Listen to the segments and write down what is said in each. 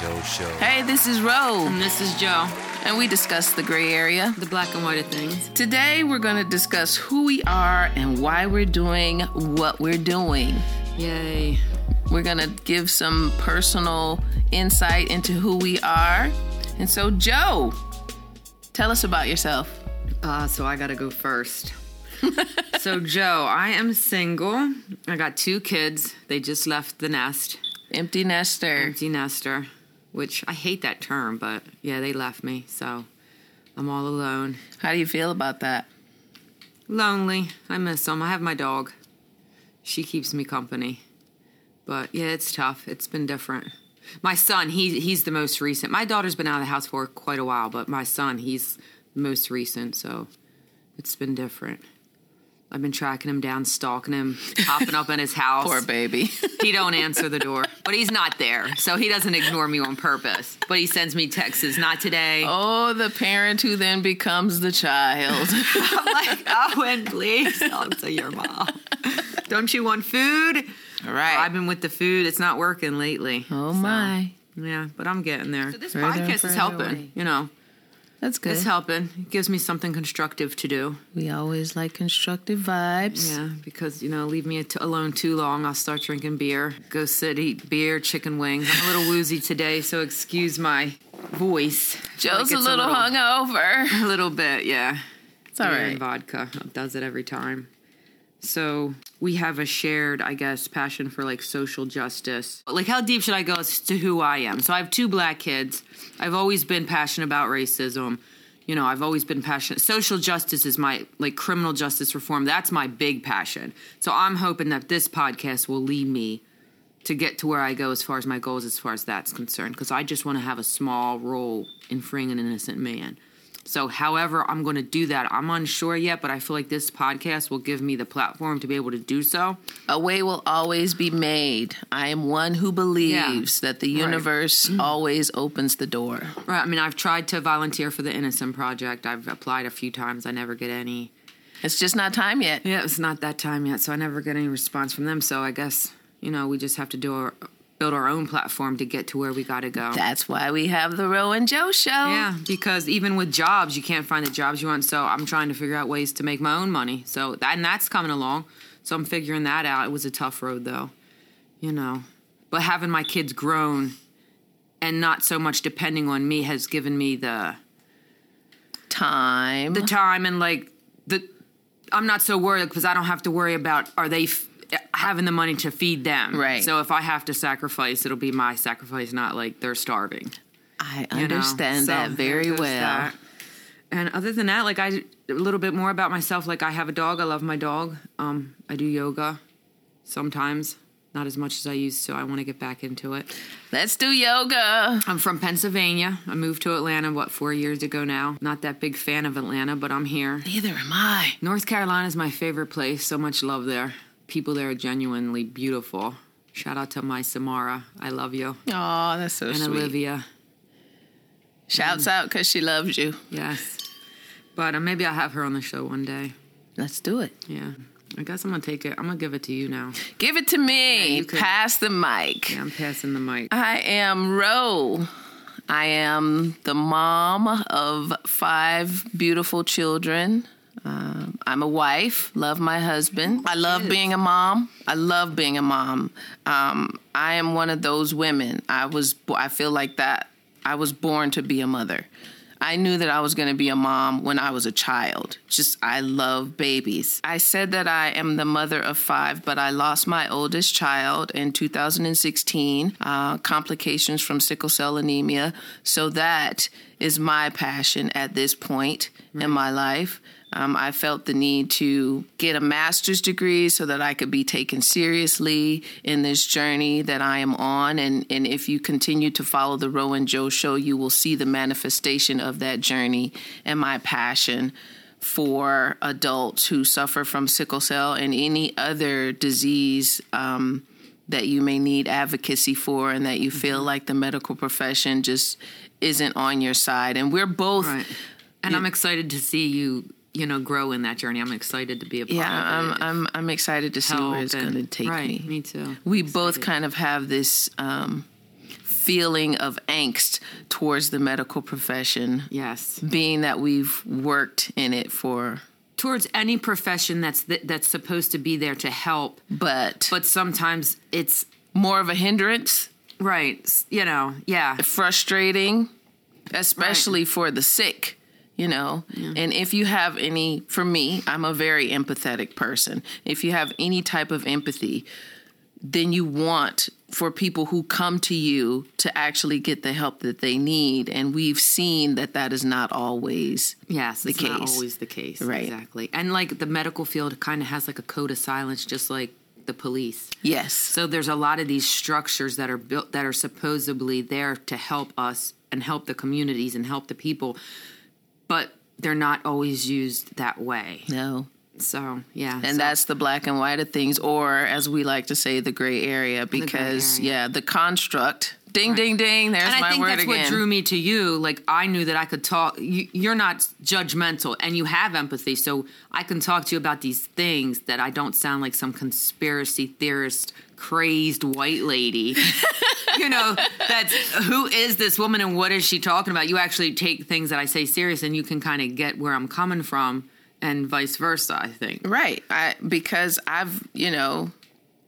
Joe Show. Hey, this is Ro, And this is Joe, and we discuss the gray area. the black and white of things. Today, we're going to discuss who we are and why we're doing what we're doing. Yay. We're going to give some personal insight into who we are. And so, Joe, tell us about yourself. Uh, so I gotta go first. so, Joe, I am single. I got two kids. They just left the nest, Empty nester. empty nester, which I hate that term, but yeah, they left me. So I'm all alone. How do you feel about that? Lonely. I miss them. I have my dog. She keeps me company. But yeah, it's tough. It's been different. My son, he he's the most recent. My daughter's been out of the house for quite a while, but my son, he's the most recent, so it's been different. I've been tracking him down, stalking him, popping up in his house. Poor baby. He don't answer the door, but he's not there, so he doesn't ignore me on purpose. But he sends me texts, not today. oh, the parent who then becomes the child. I'm like, oh, Owen, please talk to your mom. Don't you want food? All right. I've been with the food. It's not working lately. oh, So, my. yeah, but I'm getting there. So this Further podcast is helping. away. You know, That's good. it's helping. It gives me something constructive to do. We always like constructive vibes. Yeah, because you know, leave me t- alone too long, I'll start drinking beer. Go sit, eat beer, chicken wings. I'm a little woozy today, so excuse my voice. Joe's Like a it's little, hungover. A little bit, yeah. It's all beer right. and vodka does it every time. So we have a shared, I guess, passion for like social justice. Like, how deep should I go as to who I am? So I have two black kids. I've always been passionate about racism. You know, I've always been passionate. Social justice is my like criminal justice reform. That's my big passion. So I'm hoping that this podcast will lead me to get to where I go as far as my goals, as far as that's concerned. Because I just want to have a small role in freeing an innocent man. So, however, I'm going to do that. I'm unsure yet, but I feel like this podcast will give me the platform to be able to do so. A way will always be made. I am one who believes that the Right. universe mm-hmm. always opens the door. Right. I mean, I've tried to volunteer for the Innocence Project. I've applied a few times. I never get any. It's just not time yet. Yeah, it's not that time yet, so I never get any response from them. So I guess you know we just have to do our build our own platform to get to where we got to go. That's why we have the Ro and Joe show. Yeah, because even with jobs, you can't find the jobs you want. So I'm trying to figure out ways to make my own money. So that, and that's coming along. So I'm figuring that out. It was a tough road though, you know. But having my kids grown and not so much depending on me has given me the Time. the time and like the I'm not so worried because I don't have to worry about are they f- having the money to feed them. Right. So if I have to sacrifice, it'll be my sacrifice, not like they're starving. I you know? understand So that very well. that. And other than that, like I a little bit more about myself. Like I have a dog. I love my dog. Um, I do yoga sometimes, not as much as I used to. So I want to get back into it. Let's do yoga. I'm from Pennsylvania. I moved to Atlanta what four years ago now. Not that big fan of Atlanta, but I'm here. Neither am I. North Carolina is my favorite place. So much love there. People there are genuinely beautiful. Shout out to my Samara. I love you. Oh, that's so And sweet. And Olivia. Shouts out because she loves you. Yes. But uh, maybe I'll have her on the show one day. Let's do it. Yeah. I guess I'm going to take it. I'm going to give it to you now. Give it to me. you could- Pass the mic. Yeah, I'm passing the mic. I am Ro. I am the mom of five beautiful children. Um, I'm a wife, love my husband. I love being a mom. I love being a mom. Um, I am one of those women. I was. I feel like that. I was born to be a mother. I knew that I was going to be a mom when I was a child. Just, I love babies. I said that I am the mother of five, but I lost my oldest child in 2016, uh, complications from sickle cell anemia. So that is my passion at this point in my life. Um, I felt the need to get a master's degree so that I could be taken seriously in this journey that I am on. And, and if you continue to follow the Ro and Joe show, you will see the manifestation of that journey and my passion for adults who suffer from sickle cell and any other disease um, that you may need advocacy for and that you feel like the medical profession just isn't on your side. And we're both. Right. And I'm excited to see you, you know, grow in that journey. I'm excited to be a part Yeah, of I'm, it. I'm I'm excited to see where it's going to take right, me. Me too. We both kind of have this um, feeling of angst towards the medical profession, Yes. being that we've worked in it for, Towards any profession that's th- that's supposed to be there to help, but, but sometimes it's more of a hindrance, right. You know. Yeah. frustrating, especially for the sick. You know, and if you have any, for me, I'm a very empathetic person. If you have any type of empathy, then you want for people who come to you to actually get the help that they need. And we've seen that that is not always Yes, the it's not case. always the case. Right. Exactly. And like the medical field kind of has like a code of silence, just like the police. yes. So there's a lot of these structures that are built that are supposedly there to help us and help the communities and help the people, but they're not always used that way. No. So yeah, And so- that's the black and white of things, or as we like to say, the gray area, because area. yeah, the construct. Ding, ding, ding. There's and I my think word that's again. what drew me to you. Like I knew that I could talk. You, you're not judgmental, and you have empathy, so I can talk to you about these things that I don't sound like some conspiracy theorist, crazed white lady. you know, that's who is this woman and what is she talking about? You actually take things that I say serious, and you can kind of get where I'm coming from, and vice versa. I think. Right. I because I've, you know,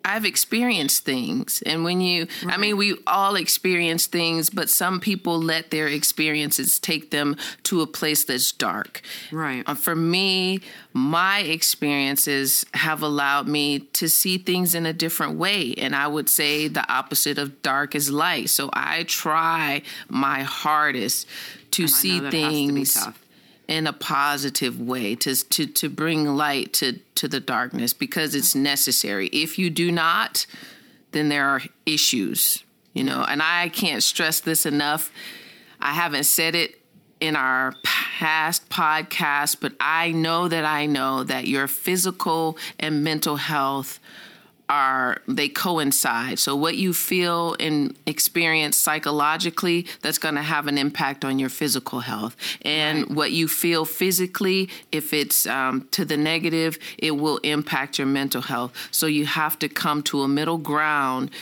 I've experienced things. And when you I mean we all experience things, but some people let their experiences take them to a place that's dark. Right. Uh, for me, my experiences have allowed me to see things in a different way. And I would say the opposite of dark is light. So I try my hardest to see know to be things. In a positive way to to to bring light to to the darkness because it's necessary. If you do not, then there are issues, you know. And I can't stress this enough. I haven't said it in our past podcast, but I know that I know that your physical and mental health are they coincide. So what you feel and experience psychologically, that's going to have an impact on your physical health. And what you feel physically, if it's um, to the negative, it will impact your mental health. So you have to come to a middle ground.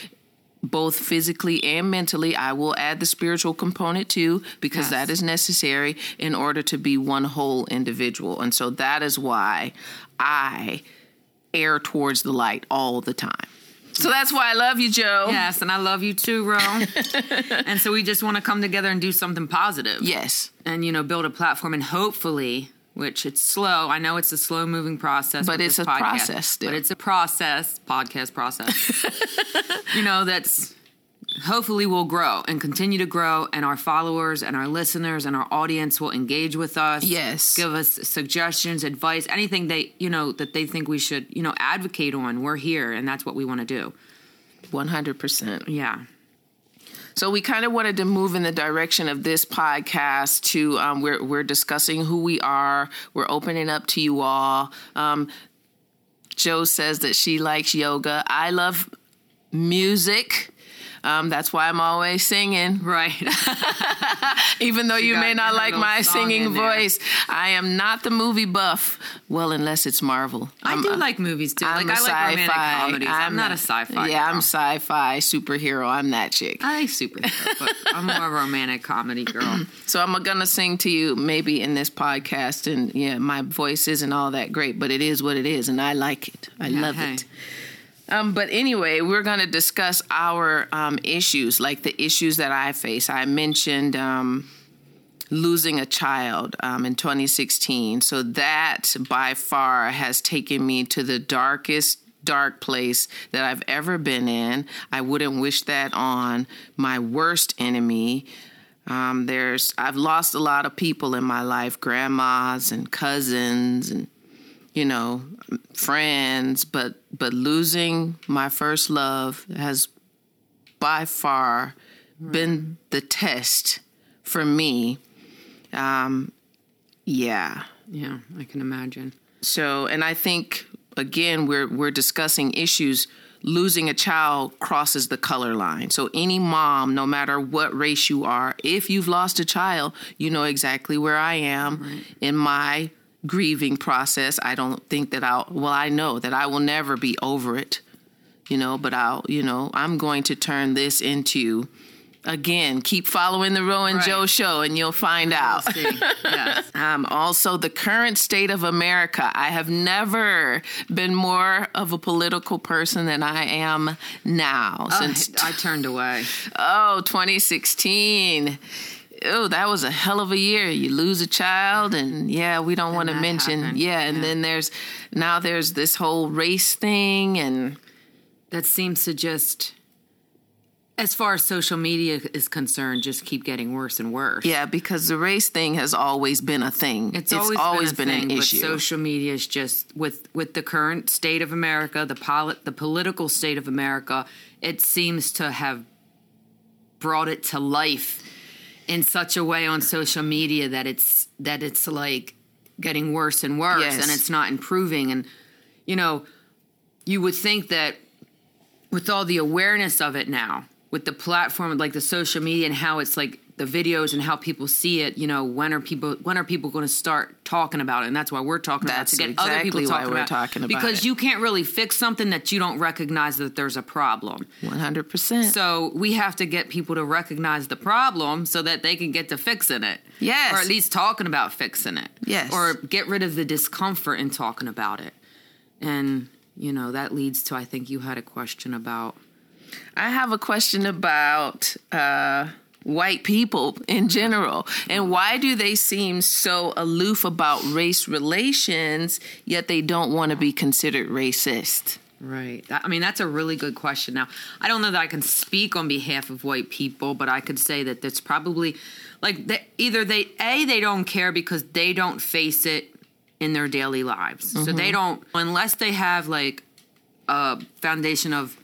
Both physically and mentally, I will add the spiritual component too, because Yes. that is necessary in order to be one whole individual. And so that is why I air towards the light all the time. So that's why I love you, Joe. Yes, and I love you too, Ro. and so we just want to come together and do something positive. Yes. and you know build a platform and hopefully which it's slow i know it's a slow moving process But it's a podcast, process still. but it's a process podcast process you know that's hopefully we'll grow and continue to grow and our followers and our listeners and our audience will engage with us Yes. give us suggestions advice anything they you know that they think we should you know advocate on we're here and that's what we want to do 100%. yeah So we kind of wanted to move in the direction of this podcast to um, we're we're discussing who we are. We're opening up to you all. Um, Joe says that she likes yoga. I love music. Um, that's why I'm always singing. right Even though you may not like my singing voice, I am not the movie buff. Well, unless it's Marvel. i I'm do a- like movies too I'm like a i like romantic comedies i'm, not a sci-fi Yeah, girl. I'm sci-fi superhero. I'm that chick. I like superhero, but I'm more a romantic comedy girl. So I'm gonna sing to you maybe in this podcast, and yeah, my voice isn't all that great, but it is what it is, and I like it. I Yeah, love hey. it. Um, but anyway, we're gonna discuss our um, issues, like the issues that I face. I mentioned um, losing a child um, in 2016, so that by far has taken me to the darkest dark place that I've ever been in. I wouldn't wish that on my worst enemy. Um, there's I've lost a lot of people in my life, grandmas and cousins and you know friends, but but losing my first love has by far been the test for me. Um, yeah. Yeah, I can imagine. So, and I think again we're we're discussing issues. Losing a child crosses the color line. So any mom, no matter what race you are, if you've lost a child, you know exactly where I am in my grieving process. I don't think that I'll. Well, I know that I will never be over it. You know, but I'll. You know, I'm going to turn this into Again, keep following the Ro and Right. Joe show and you'll find out. We'll see. yes. Um, also, the current state of America. I have never been more of a political person than I am now. Since I, I turned away. oh, 2016. Oh, that was a hell of a year. You lose a child, and yeah, we don't want to mention. happened. Yeah, and Yeah. then there's now there's this whole race thing, and That seems to just, as far as social media is concerned, just keep getting worse and worse. yeah, because the race thing has always been a thing. It's, always, been, a an thing, issue. But social media is just with with the current state of America, the polit- the political state of America. It seems to have brought it to life in such a way on social media that it's that it's like getting worse and worse, Yes. and it's not improving. And you know, you would think that with all the awareness of it now, with the platform like the social media and how it's like the videos and how people see it, you know, when are people when are people going to start talking about it? And that's why we're talking That's about it, to get other people exactly talking we're about, talking about because it. you can't really fix something that you don't recognize that there's a problem. 100%. So we have to get people to recognize the problem so that they can get to fixing it. Yes. Or at least talking about fixing it. Yes. Or get rid of the discomfort in talking about it. And, you know, that leads to I think you had a question about I have a question about uh, white people in general. And why do they seem so aloof about race relations, yet they don't want to be considered racist? Right. I mean, that's a really good question. Now, I don't know that I can speak on behalf of white people, but I could say that that's probably like they, either they a they don't care because they don't face it in their daily lives, so they mm-hmm. don't unless they have like a foundation of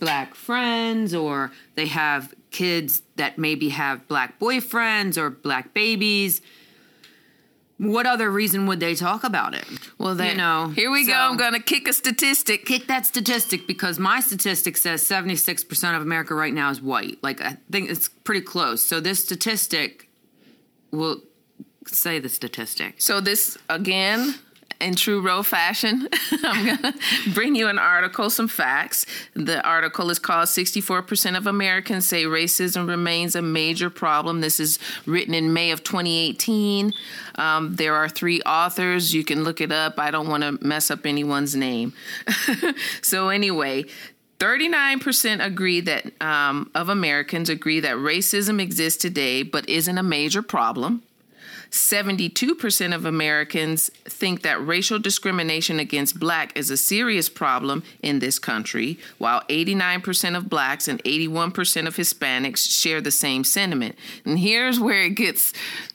black friends or they have kids that maybe have black boyfriends or black babies. What other reason would they talk about it? Well, then, you know, here we go. I'm going to kick a statistic. kick that statistic because my statistic says 76% of America right now is white. Like, I think it's pretty close. So, this statistic will say the statistic. So this again, in true Ro fashion, I'm gonna bring you an article, some facts. The article is called "64% of Americans say racism remains a major problem." This is written in May of 2018. Um, there are three authors. You can look it up. I don't want to mess up anyone's name. so anyway. 39% agree that um, of Americans agree that racism exists today but isn't a major problem. 72% of Americans think that racial discrimination against black is a serious problem in this country, while 89% of blacks and 81% of Hispanics share the same sentiment. And here's where it gets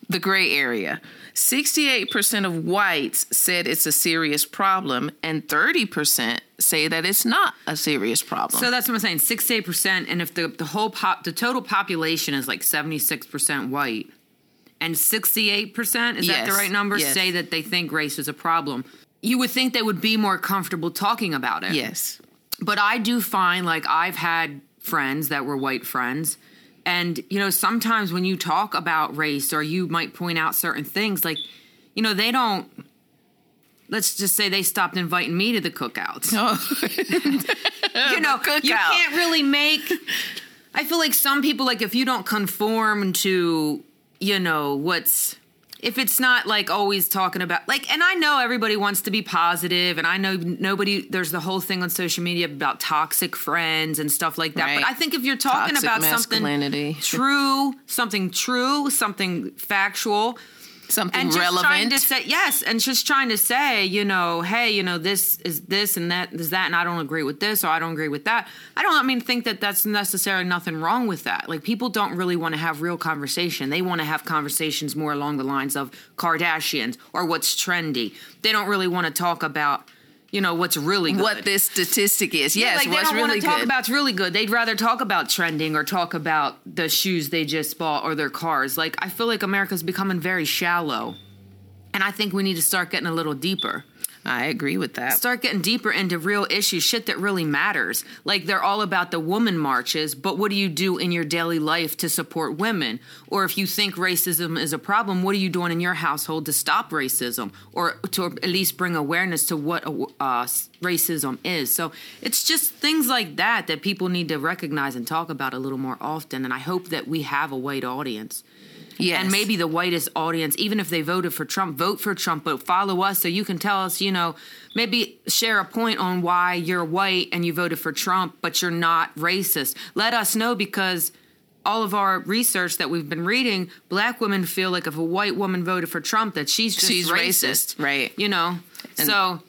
the gray area. 68% of whites said it's a serious problem, and 30% say that it's not a serious problem. So, that's what I'm saying 68%. And if the, the whole pop, the total population is like 76% white, and 68%, is that the right number? yes. Say that they think race is a problem. You would think they would be more comfortable talking about it. yes. but I do find like I've had friends that were white friends. And, you know, sometimes when you talk about race or you might point out certain things, like, you know, they don't, let's just say they stopped inviting me to the cookouts. Oh. you know, cookout. you can't really make, I feel like some people, like, if you don't conform to, you know, what's, if it's not like always talking about like and i know everybody wants to be positive and i know nobody there's the whole thing on social media about toxic friends and stuff like that Right. but i think if you're talking Toxic about something true something true something factual Something and just relevant. trying to say yes and just trying to say you know hey you know this is this and that is that and i don't agree with this or i don't agree with that. I don't i mean think that that's necessarily nothing wrong with that. Like people don't really want to have real conversation. They want to have conversations more along the lines of kardashians or what's trendy. They don't really want to talk about you know what's really good what this statistic is. yeah, Yes, like they what's don't really want to talk good. about what's really good. They'd rather talk about trending or talk about the shoes they just bought or their cars. Like I feel like America's becoming very shallow, and I think we need to start getting a little deeper. I agree with that. start getting deeper into real issues, shit that really matters. Like they're all about the woman marches, but what do you do in your daily life to support women? Or if you think racism is a problem, what are you doing in your household to stop racism or to at least bring awareness to what uh, racism is? So it's just things like that that people need to recognize and talk about a little more often. And I hope that we have a white audience. Yes. And maybe the whitest audience, even if they voted for Trump, vote for Trump, but follow us so you can tell us, you know, maybe share a point on why you're white and you voted for Trump, but you're not racist. Let us know because all of our research that we've been reading, black women feel like if a white woman voted for Trump, that she's just She's racist, racist, right. You know, so.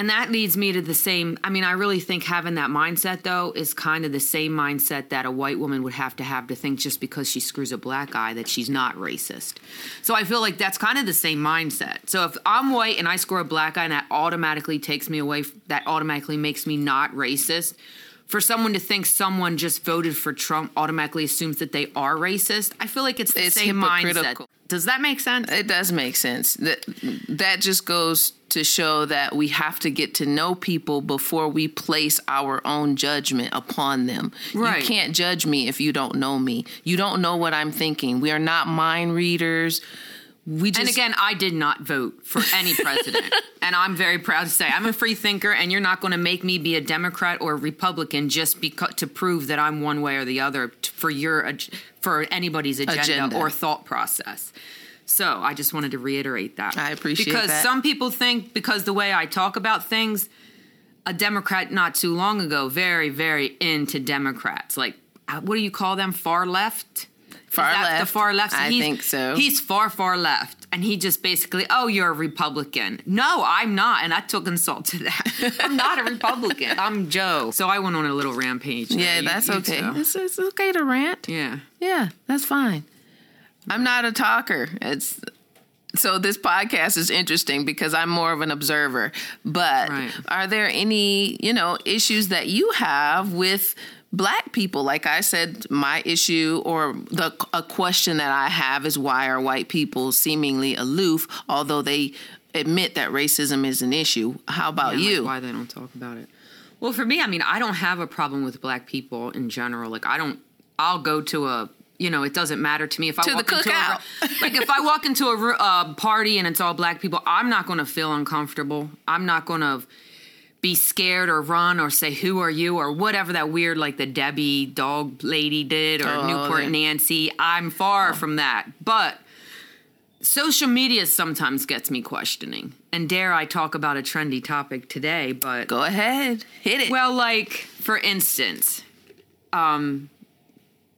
And that leads me to the same. I mean, I really think having that mindset, though, is kind of the same mindset that a white woman would have to have to think just because she screws a black guy that she's not racist. So I feel like that's kind of the same mindset. So if I'm white and I score a black guy and that automatically takes me away, that automatically makes me not racist. For someone to think someone just voted for Trump automatically assumes that they are racist, I feel like it's the It's same mindset. Does that make sense? It does make sense. That that just goes to show that we have to get to know people before we place our own judgment upon them. Right. You can't judge me if you don't know me. You don't know what I'm thinking. We are not mind readers. We just And again, I did not vote for any president. and I'm very proud to say I'm a free thinker, and you're not going to make me be a Democrat or a Republican just because to prove that I'm one way or the other t- for your for anybody's agenda, Agenda. or thought process. So I just wanted to reiterate that. I appreciate because that. some people think because the way I talk about things, a Democrat not too long ago very very into Democrats. Like uh, what do you call them? Far left. Far left. The far left. I think so. He's far, far left. And he just basically, oh, you're a Republican. No, I'm not. And I took insult to that. I'm not a Republican. I'm Joe. So I went on a little rampage. Yeah, You- that's you okay. It's, it's okay to rant. Yeah. Yeah, that's fine. I'm not a talker. It's so this podcast is interesting because I'm more of an observer. But Right. are there any, you know, issues that you have with black people? Like I said, my issue or the a question that I have is why are white people seemingly aloof although they admit that racism is an issue? How about Yeah, like you? why they don't talk about it. Well, for me, I mean, I don't have a problem with black people in general. Like, I don't, I'll go to a, you know, it doesn't matter to me if I To walk into a, like if I walk into a uh, party and it's all black people, I'm not going to feel uncomfortable. I'm not going to be scared or run or say who are you or whatever that weird like the Debbie dog lady did or Oh, Newport the- Nancy. I'm far from that, but social media sometimes gets me questioning. And dare I talk about a trendy topic today, but Go ahead. Hit it. well, like for instance, um,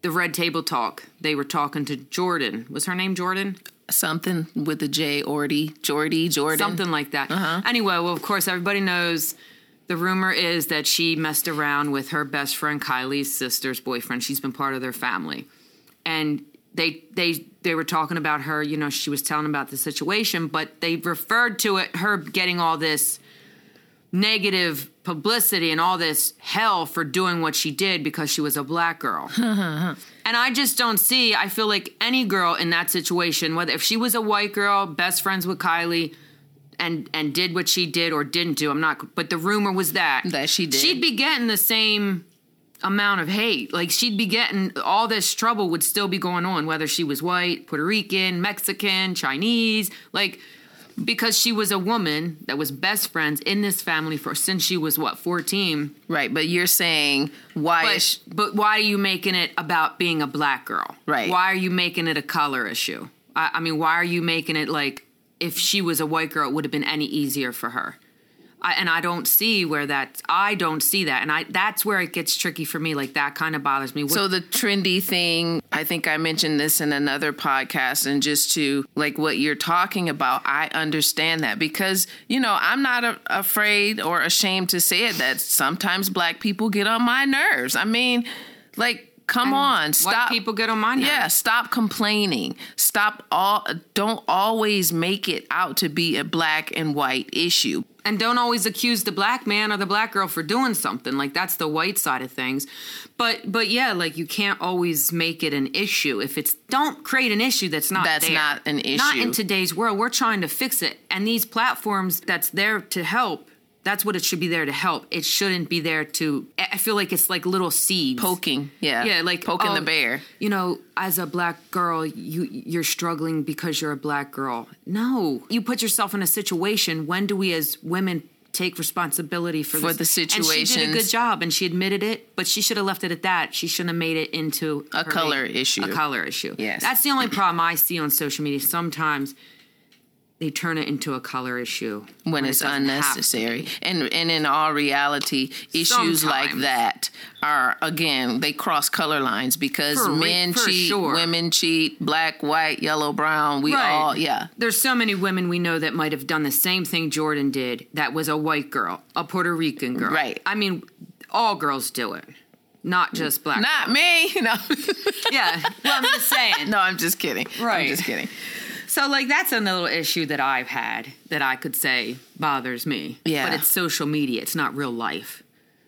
the Red Table Talk. They were talking to Jordyn. Was her name Jordyn? Something with the J Ordy, Jordy, Jordyn. Something like that. Uh-huh. Anyway, well, of course, everybody knows. The rumor is that she messed around with her best friend Kylie's sister's boyfriend. She's been part of their family, and they they they were talking about her. You know, she was telling about the situation, but they referred to it her getting all this negative publicity and all this hell for doing what she did because she was a black girl. and I just don't see, I feel like any girl in that situation, whether if she was a white girl, best friends with Kylie, and and did what she did or didn't do, I'm not but the rumor was that That she did. She'd be getting the same amount of hate. Like she'd be getting all this trouble would still be going on, whether she was white, Puerto Rican, Mexican, Chinese, like because she was a woman that was best friends in this family for since she was what 14 Right, but you're saying why but, but why are you making it about being a black girl Right. why are you making it a color issue I, I mean why are you making it like if she was a white girl it would have been any easier for her. I, and I don't see where that I don't see that. And I that's where it gets tricky for me. Like that kind of bothers me. What- So the trendy thing, I think I mentioned this in another podcast, and just to like what you're talking about, I understand that because you know I'm not a, afraid or ashamed to say it that sometimes black people get on my nerves. I mean, like Come on, stop. People get on my nerves. Yeah, stop complaining. Stop all. Don't always make it out to be a black and white issue. and don't always accuse the black man or the black girl for doing something like that's the white side of things but but yeah like you can't always make it an issue if it's don't create an issue that's not That's there. not an issue. not in today's world we're trying to fix it and these platforms that's there to help that's what it should be there to help. It shouldn't be there to i feel like it's like little seeds. Poking, yeah, yeah like poking oh, the bear. you know as a black girl you you're struggling because you're a black girl. No. You put yourself in a situation when do we as women take responsibility for, For the and she did a good job and she admitted it but she should have left it at that. She shouldn't have made it into A color big- issue. a color issue. Yes. that's the only problem i see on social media sometimes they turn it into a color issue when it it's doesn't have to unnecessary. And and in all reality, issues like that are again they cross color lines because For men for cheat, sure. women cheat, black, white, yellow, brown. We Right. all yeah. There's so many women we know that might have done the same thing Jordyn did. That was a white girl, a Puerto Rican girl. Right. I mean, all girls do it, not just black. Not me. No. yeah. Well, I'm just saying. no, I'm just kidding. Right. I'm just kidding. So, like, that's another issue that I've had that I could say bothers me. Yeah. But it's social media. It's not real life.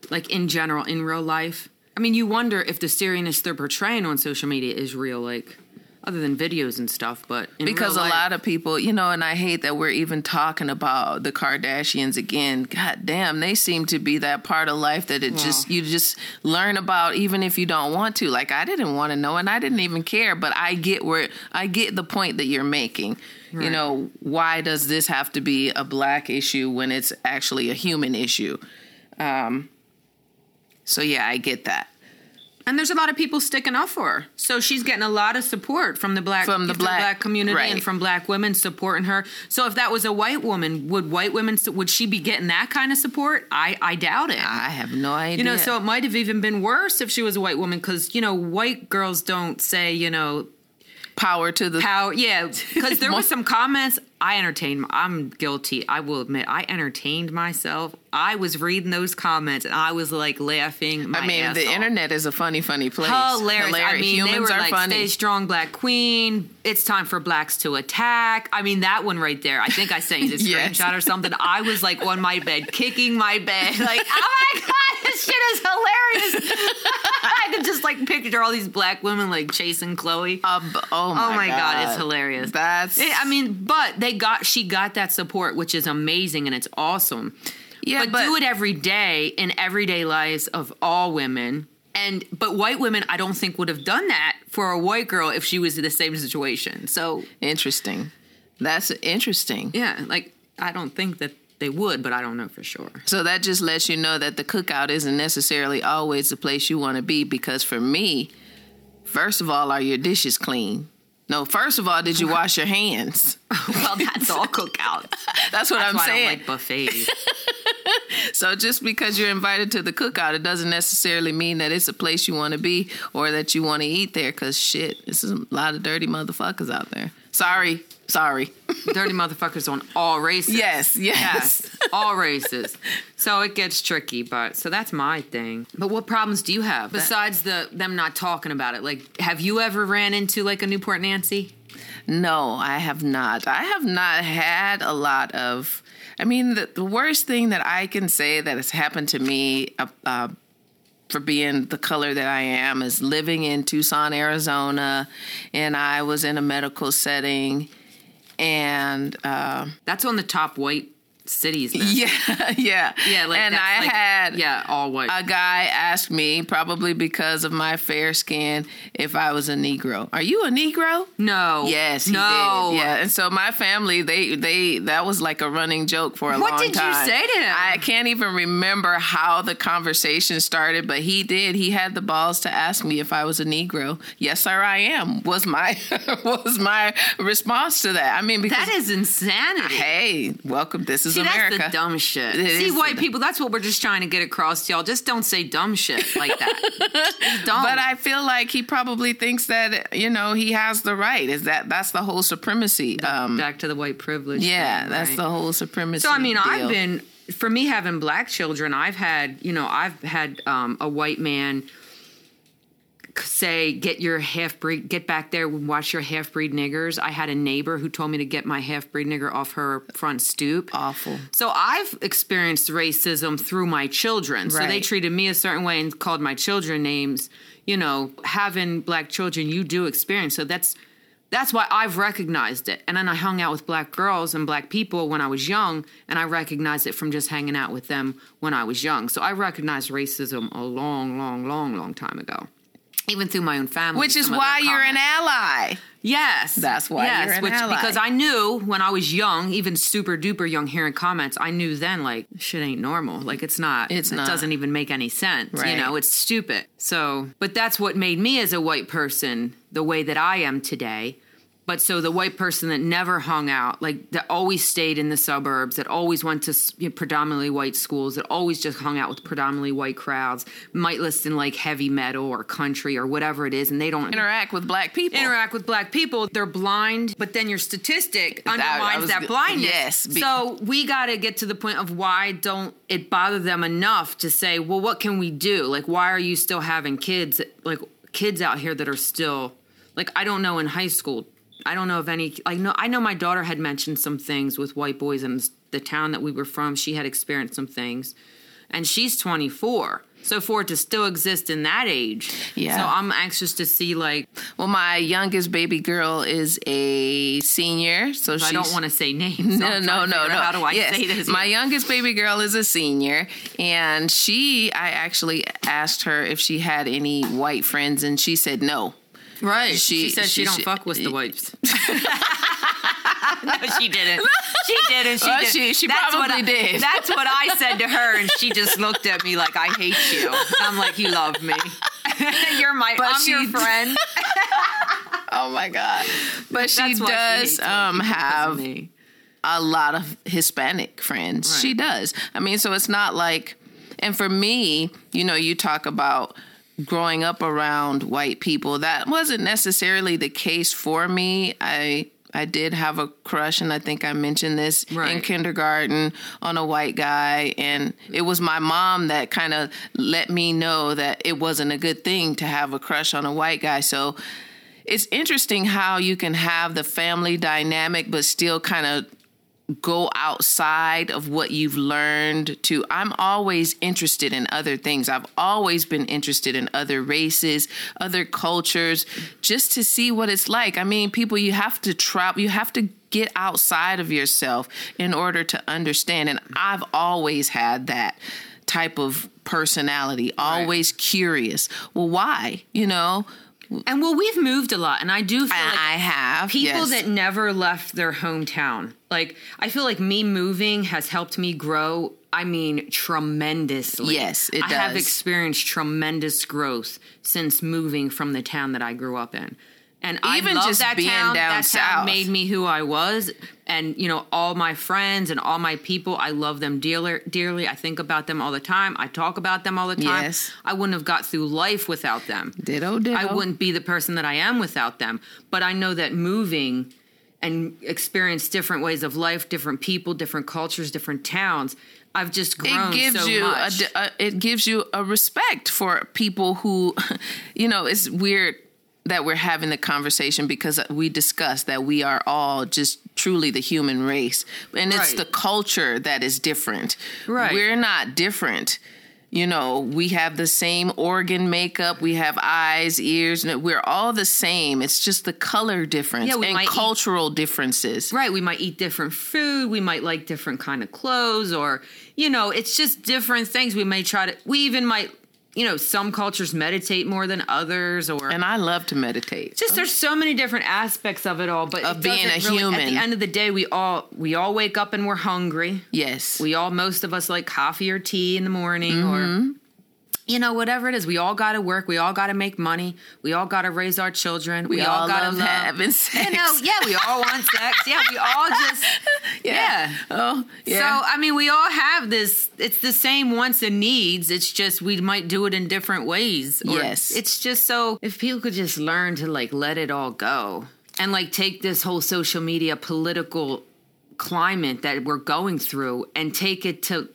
Like in general, in real life. I mean, you wonder if the seriousness they're portraying on social media is real, like other than videos and stuff. But because a life- lot of people, you know, and I hate that we're even talking about the Kardashians again. God damn, they seem to be that part of life that it just you just learn about even if you don't want to. Like I didn't want to know and I didn't even care, but I get where I get the point that you're making. You know, why does this have to be a black issue when it's actually a human issue? Um so yeah, I get that. And there's a lot of people sticking up for her. So she's getting a lot of support from the black From the black- community right. and from black women supporting her. So if that was a white woman, would white women would she be getting that kind of support? I I doubt it. I have no idea. you know, so it might have even been worse if she was a white woman because you know white girls don't say you know power to the how yeah because there was some comments I entertained. I'm guilty. I will admit I entertained myself. I was reading those comments and I was like laughing. My I mean, the off. internet is a funny, funny place. Hilarious. I mean, Humans they were are like, funny. "Stay strong, Black Queen." It's time for blacks to attack. I mean, that one right there. I think I sent you the Yes. screenshot or something. I was like on my bed, kicking my bed, like, "Oh my god, this shit is hilarious!" I could just like picture all these black women like chasing Khloé. Uh, b- oh my, Oh my god, it's hilarious. That's Eh, I mean, but they got she got that support, which is amazing and it's awesome. yeah, but, but, do it every day in everyday lives of all women. And but white women, I don't think would have done that for a white girl if she was in the same situation. So interesting. That's interesting. yeah, like I don't think that they would, but I don't know for sure. So that just lets you know that the cookout isn't necessarily always the place you want to be. Because for me, first of all, are your dishes clean? No, first of all, did you wash your hands? well, that's all cookout. That's what That's I'm why I saying. don't like buffets. So just because you're invited to the cookout, it doesn't necessarily mean that it's a place you want to be or that you want to eat there. Cause shit, this is a lot of dirty motherfuckers out there. Sorry, sorry. Dirty motherfuckers on all races. yes, yes. Yes, all races. So it gets tricky, but so that's my thing. But what problems do you have besides the them not talking about it? Like, have you ever ran into like a Newport Nancy? No, I have not. I have not had a lot of. I mean, the, the worst thing that I can say that has happened to me uh, uh, for being the color that I am is living in Tucson, Arizona, and I was in a medical setting, and uh, That's on the top white cities. Then. yeah, yeah, yeah, like and I like- had yeah all white. a guy asked me, probably because of my fair skin, if I was a Negro. Are you a Negro? no, Yes, he no, did. Yeah, and so my family, they they that was like a running joke for a What long time. What did you say to him? I can't even remember how the conversation started, but he did. He had the balls to ask me if I was a Negro. Yes, sir, I am. Was my was my response to that? I mean, because That is insanity. hey, welcome. This is See, America. that's the dumb shit. It See, white people, that's what we're just trying to get across to y'all. Just don't say dumb shit like that. Dumb. But I feel like he probably thinks that you know he has the right. Is that that's the whole supremacy? Um, Back to the white privilege. yeah, thing, that's right? the whole supremacy. So I mean, I've been for me having black children. I've had you know I've had um, a white man say get your half breed get back there and watch your half breed niggers. I had a neighbor who told me to get my half breed nigger off her front stoop. Awful. So I've experienced racism through my children. So they treated me a certain way and called my children names. You know, having black children, you do experience. So that's that's why I've recognized it. And then I hung out with black girls and black people when I was young, and I recognized it from just hanging out with them when I was young. So I recognized racism a long, long, long, long time ago. Even through my own family. Which is why you're an ally. Yes. That's why yes, you're an which, ally. Because I knew when I was young, even super duper young, hearing comments, I knew then like shit ain't normal. Like it's not. It's it not. doesn't even make any sense. Right. You know, it's stupid. So, but that's what made me as a white person the way that I am today. But so the white person that never hung out, like that always stayed in the suburbs, that always went to you know, predominantly white schools, that always just hung out with predominantly white crowds, might listen like heavy metal or country or whatever it is, and they don't Interact with black people. interact with black people, they're blind, but then your statistic undermines was that blindness. yes, be- so we got to get to the point of why don't it bother them enough to say, well, what can we do? Like, why are you still having kids, like kids out here that are still, like, I don't know in high school. I don't know if any. I know. I know my daughter had mentioned some things with white boys in the town that we were from. She had experienced some things, and she's 24. So for it to still exist in that age, Yeah. So I'm anxious to see like Well, my youngest baby girl is a senior, so. I don't want to say names. No, I'm no, no, no. How do I yes. say this? My youngest baby girl is a senior, and she, I actually asked her if she had any white friends, and she said no. Right. She, she- said she, she- don't she- fuck with the whites. no, she didn't. She didn't. She Well, did. she- she what probably I, did. That's what I said to her, and she just looked at me like I hate you. And I'm like, you love me. You're my. But I'm your friend. Oh my god! But she does um, white people, because of have a lot of Hispanic friends. Right. She does. I mean, so it's not like, and for me, you know, you talk about growing up around white people. That wasn't necessarily the case for me. I I did have a crush, and I think I mentioned this in kindergarten on a white guy, and it was my mom that kind of let me know that it wasn't a good thing to have a crush on a white guy. So it's interesting how you can have the family dynamic, but still kind of go outside of what you've learned to I'm always interested in other things. I've always been interested in other races, other cultures just to see what it's like. I mean, people you have to travel, you have to get outside of yourself in order to understand and I've always had that type of personality, always curious. Well, why? You know, And well, we've moved a lot, and I do feel like I have people yes. that never left their hometown. Like I feel like me moving has helped me grow. I mean, tremendously. Yes, it I have experienced tremendous growth since moving from the town that I grew up in. And Even I love just that being town. down that town south. made me who I was, and you know, all my friends and all my people. I love them dearly. Dearly, I think about them all the time. I talk about them all the time. Yes. I wouldn't have got through life without them. Ditto, ditto. I wouldn't be the person that I am without them. But I know that moving and experience different ways of life, different people, different cultures, different towns. I've just grown it gives so you much. A, a, it gives you a respect for people who you know it's weird that we're having the conversation because we discussed that we are all just truly the human race. And it's the culture that is different. Right. we're not different. You know we have the same organ makeup we have eyes ears and we're all the same. It's just the color difference Yeah, and might eat- cultural differences. Right, we might eat different food, we might like different kind of clothes or you know, it's just different things. We may try to we even might you know, some cultures meditate more than others or and i love to meditate. Just there's so many different aspects of it all but Of being a really- at the end of the day we all we all wake up and we're hungry. Yes. We all, most of us, like coffee or tea in the morning, Mm-hmm. or you know, whatever it is. We all got to work. We all got to make money. We all got to raise our children. We, We all all got to love having sex. You know, yeah, we all want sex. Yeah, we all just yeah. Oh, yeah. So I mean, we all have this. It's the same wants and needs. It's just we might do it in different ways. Or Yes. It's just so if people could just learn to like let it all go and like take this whole social media political climate that we're going through and take it to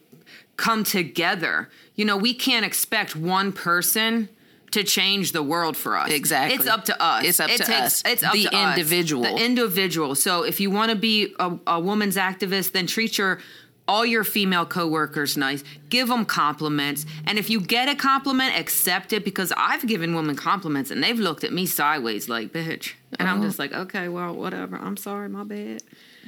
come together. You know, we can't expect one person to change the world for us. Exactly. It's up to us. It's up it to takes, us. It's up The to us. individual. The individual. So if you want to be a, a woman's activist, then treat your all your female coworkers nice. Give them compliments. And if you get a compliment, accept it because I've given women compliments and they've looked at me sideways like, bitch. And I'm Oh. just like, okay, well, whatever. I'm sorry, my bad.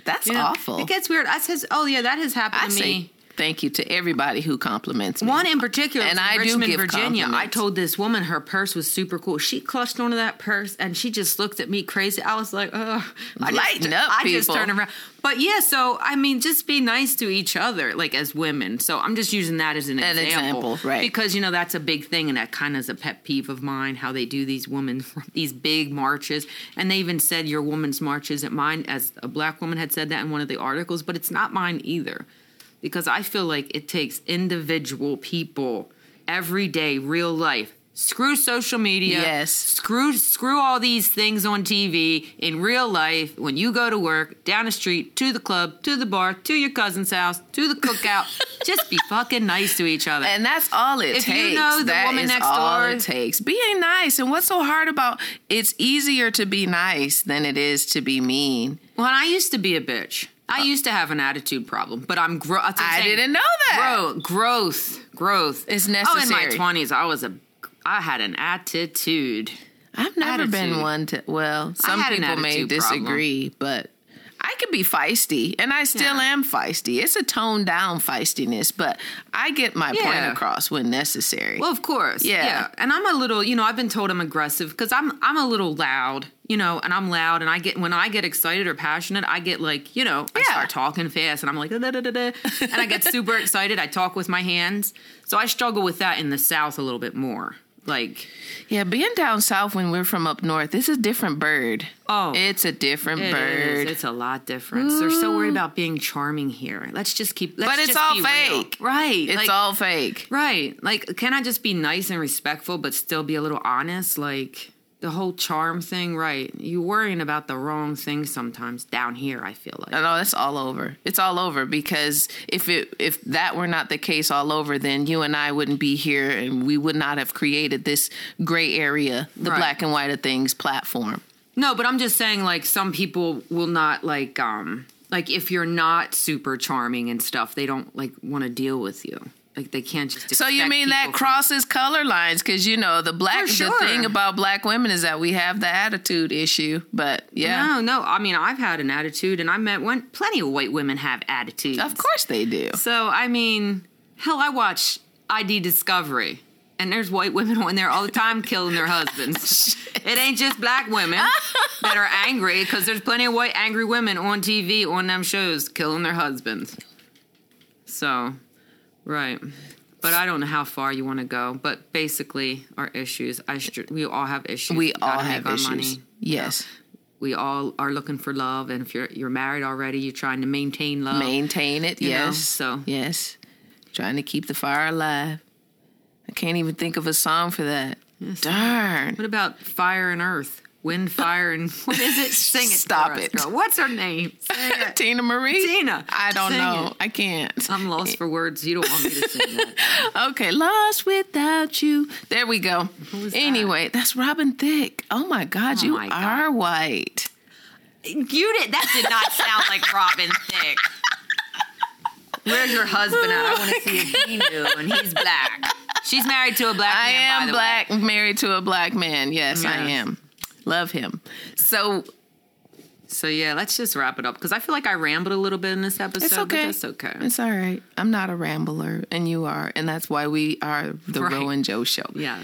That's You know, awful. It gets weird. I says, oh yeah, that has happened I to me. Thank you to everybody who compliments me. One in particular, And I do give Virginia. I told this woman her purse was super cool. She clutched onto that purse and she just looked at me crazy. I was like. I Lighten just, up, I just people. turned around. But yeah, so I mean, just be nice to each other, like as women. So I'm just using that as an, An example, example, right. Because you know that's a big thing, and that kind of is a pet peeve of mine. How they do these women, these big marches, and they even said your woman's march isn't mine, as a black woman had said that in one of the articles, but it's not mine either because I feel like it takes individual people every day, real life. Screw social media. Yes. Screw screw all these things on TV in real life. When you go to work, down the street, to the club, to the bar, to your cousin's house, to the cookout, just be fucking nice to each other. And that's all it If you takes. know the That woman is next all door- it takes. Being nice. And what's so hard about it's easier to be nice than it is to be mean. well, I used to be a bitch. I uh, used to have an attitude problem, but I'm gro- that's what I'm I saying. didn't know that. Grow, growth, growth necessary. Oh, in my twenties, I was a, I had an attitude. I've never been one to well, some people may attitude problem. disagree, but I can be feisty and I still Yeah. am feisty. It's a toned down feistiness, but I get my point across when necessary. Well, of course, yeah. Yeah. And I'm a little, you know, I've been told I'm aggressive because I'm, I'm a little loud, you know, and I'm loud, and I get when I get excited or passionate, I get like, you know, I Yeah. start talking fast, and I'm like, da, da, da, da, and I get super excited. I talk with my hands, so I struggle with that in the South a little bit more. Like, yeah, being down south when we're from up north, it's a different bird. Oh. it's a different it bird. is. It's a lot different. They're so worried mm. about being charming here. Let's just keep. Let's but it's all be real. fake, right? It's like, all fake. Right. Like, can I just be nice and respectful, but still be a little honest? Like, the whole charm thing, right? You worrying about the wrong thing sometimes down here, I feel like. No, it's all over. It's all over because if it if that were not the case all over, then you and I wouldn't be here, and we would not have created this gray area, the Right. black and white of things platform. No, but I'm just saying, like, some people will not, like, um, like, if you're not super charming and stuff, they don't, like, want to deal with you. Like, they can't just. So you mean that crosses color lines? Because you know the black sure. the thing about black women is that we have the attitude issue. But yeah, No, no. I mean, I've had an attitude, and I met one. Plenty of white women have attitudes. of course they do. So I mean, hell, I watch ID Discovery, and there's white women on there all the time killing their husbands. it ain't just black women that are angry because there's plenty of white angry women on TV on them shows killing their husbands. So, right. But I don't know how far you want to go. But basically, our issues. I str- we all have issues. We all have our issues. money. Yes, We all are looking for love, and if you're you're married already, you're trying to maintain love. maintain it. you know, yes, so- yes, trying to keep the fire alive. I can't even think of a song for that. Darn. What about fire and earth? Wind, fire, and what is it? Sing it. Stop it. girl. What's her name? Teena Marie? Tina, I don't sing know. it. I can't. I'm lost for words. You don't want me to sing that. Okay, lost without you. There we go. was that? Anyway, that's Robin Thicke. Oh my God, Oh you my God. are white. You did. That did not sound like Robin Thicke. Where's your husband at? I want to see if he knew, and he's black. She's married to a black I man. by am black, married to a black man. Yes, I am. Love him. So So yeah, let's just wrap it up because I feel like I rambled a little bit in this episode. it's But okay. that's okay. It's all right. I'm not a rambler, and you are, and that's why we are the Right. Ro and Joe show. yes.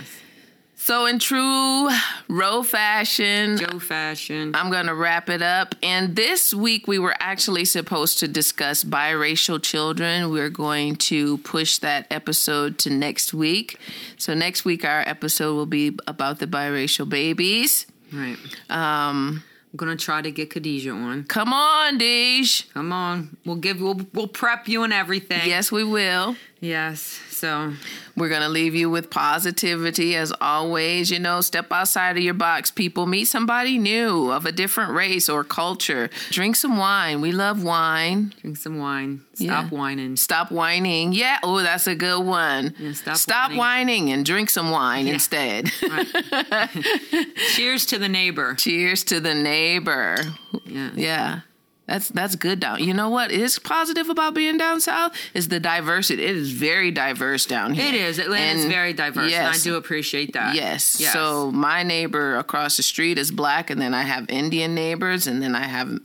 So in true Ro fashion, Joe fashion. I'm going to wrap it up. And this week, we were actually supposed to discuss biracial children. We're going to push that episode to next week. So, next week, our episode will be about the biracial babies. Right. Um, I'm gonna try to get Khadijah on. come on, Deej. Come on, we'll give we'll we'll prep you and everything. Yes, we will. Yes. So We're going to leave you with positivity as always. You know, step outside of your box, people. Meet somebody new of a different race or culture. Drink some wine. We love wine. drink some wine. Stop Yeah. whining. Stop whining. Yeah. Oh, that's a good one. Yeah, stop whining. whining. and drink some wine instead. Cheers to the neighbor. Cheers to the neighbor. Yeah. Yeah. That's that's good down. You know what is positive about being down south is the diversity. It is very diverse down here. It is. Atlanta is very diverse, and I do appreciate that. Yes. Yes. So my neighbor across the street is black, and then I have Indian neighbors, and then I have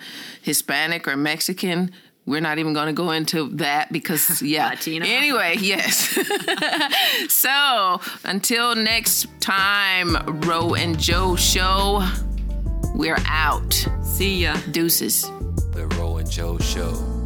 Hispanic or Mexican. We're not even going to go into that because, yeah. Latino. Anyway, yes. so until next time, Ro and Joe show, we're out. See ya. Deuces. The Ro and Joe Show.